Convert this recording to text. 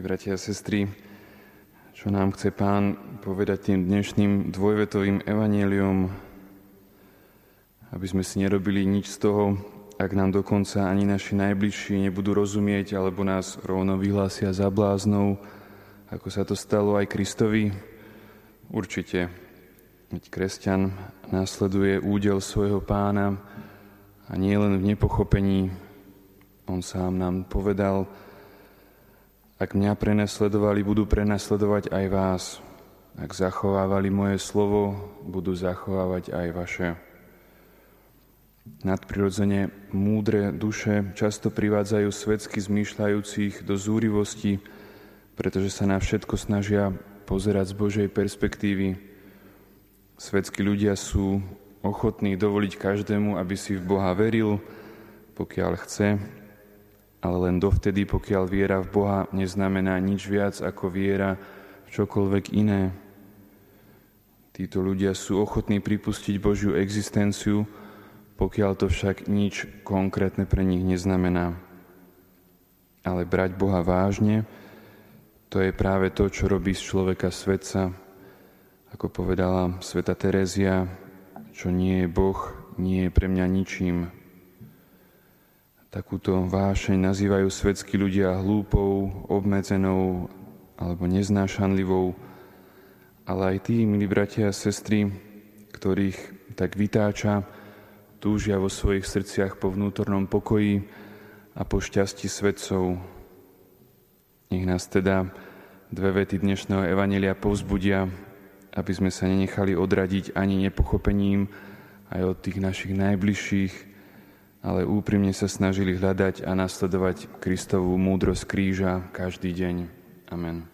bratia a sestry, čo nám chce Pán povedať tým dnešným dvojvetovým evaneliom, aby sme si nerobili nič z toho, ak nám dokonca ani naši najbližší nebudú rozumieť alebo nás rovno vyhlásia za bláznou, ako sa to stalo aj Kristovi. Určite, veď kresťan následuje údel svojho pána a nie len v nepochopení. On sám nám povedal, ak mňa prenasledovali, budú prenasledovať aj vás. Ak zachovávali moje slovo, budú zachovávať aj vaše. Nadprirodzene múdre duše často privádzajú svetsky zmýšľajúcich do zúrivosti, pretože sa na všetko snažia pozerať z Božej perspektívy. Svetskí ľudia sú ochotní dovoliť každému, aby si v Boha veril, pokiaľ chce, ale len dovtedy, pokiaľ viera v Boha neznamená nič viac ako viera v čokoľvek iné. Títo ľudia sú ochotní pripustiť Božiu existenciu, pokiaľ to však nič konkrétne pre nich neznamená. Ale brať Boha vážne, to je práve to, čo robí z človeka svetca. Ako povedala sveta Terézia, čo nie je Boh, nie je pre mňa ničím, Takúto vášeň nazývajú svetskí ľudia hlúpou, obmedzenou alebo neznášanlivou, ale aj tí, milí bratia a sestry, ktorých tak vytáča, túžia vo svojich srdciach po vnútornom pokoji a po šťastí svetcov. Nech nás teda dve vety dnešného Evanelia povzbudia, aby sme sa nenechali odradiť ani nepochopením aj od tých našich najbližších, ale úprimne sa snažili hľadať a nasledovať Kristovú múdrosť kríža každý deň. Amen.